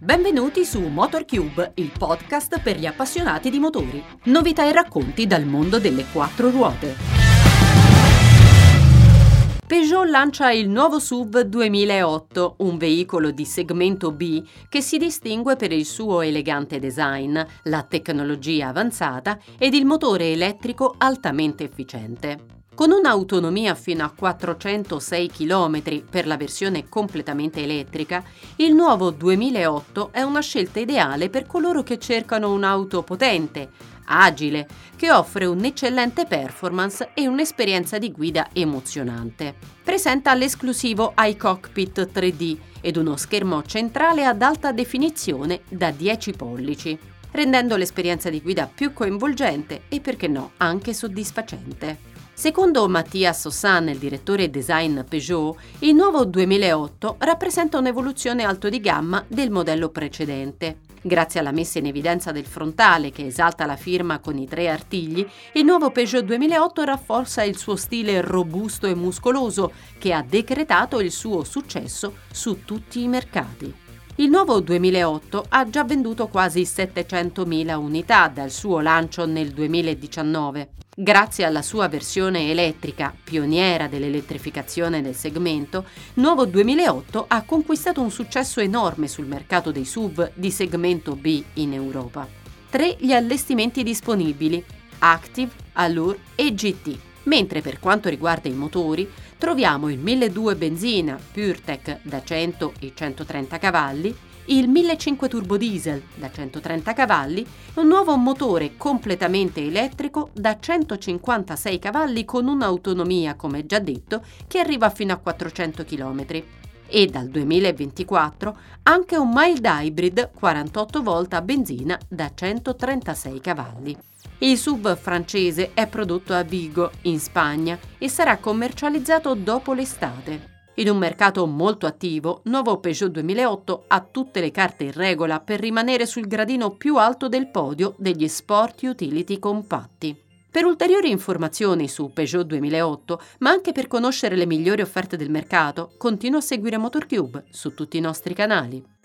Benvenuti su MotorCube, il podcast per gli appassionati di motori. Novità e racconti dal mondo delle quattro ruote. Peugeot lancia il nuovo SUV 2008, un veicolo di segmento B che si distingue per il suo elegante design, la tecnologia avanzata ed il motore elettrico altamente efficiente. Con un'autonomia fino a 406 km per la versione completamente elettrica, il nuovo 2008 è una scelta ideale per coloro che cercano un'auto potente, agile, che offre un'eccellente performance e un'esperienza di guida emozionante. Presenta l'esclusivo iCockpit 3D ed uno schermo centrale ad alta definizione da 10 pollici, rendendo l'esperienza di guida più coinvolgente e perché no anche soddisfacente. Secondo Mattia Sossan, il direttore design Peugeot, il nuovo 2008 rappresenta un'evoluzione alto di gamma del modello precedente. Grazie alla messa in evidenza del frontale che esalta la firma con i tre artigli, il nuovo Peugeot 2008 rafforza il suo stile robusto e muscoloso che ha decretato il suo successo su tutti i mercati. Il nuovo 2008 ha già venduto quasi 700.000 unità dal suo lancio nel 2019. Grazie alla sua versione elettrica, pioniera dell'elettrificazione del segmento, Nuovo 2008 ha conquistato un successo enorme sul mercato dei SUV di segmento B in Europa. Tre gli allestimenti disponibili, Active, Allure e GT. Mentre per quanto riguarda i motori, troviamo il 1200 benzina PureTech da 100 e 130 cavalli, il 1500 turbo diesel da 130 cavalli e un nuovo motore completamente elettrico da 156 cavalli con un'autonomia, come già detto, che arriva fino a 400 km. E dal 2024 anche un mild hybrid 48 volt a benzina da 136 cavalli. Il SUV francese è prodotto a Vigo, in Spagna, e sarà commercializzato dopo l'estate. In un mercato molto attivo, nuovo Peugeot 2008 ha tutte le carte in regola per rimanere sul gradino più alto del podio degli sport utility compatti. Per ulteriori informazioni su Peugeot 2008, ma anche per conoscere le migliori offerte del mercato, continua a seguire MotorCube su tutti i nostri canali.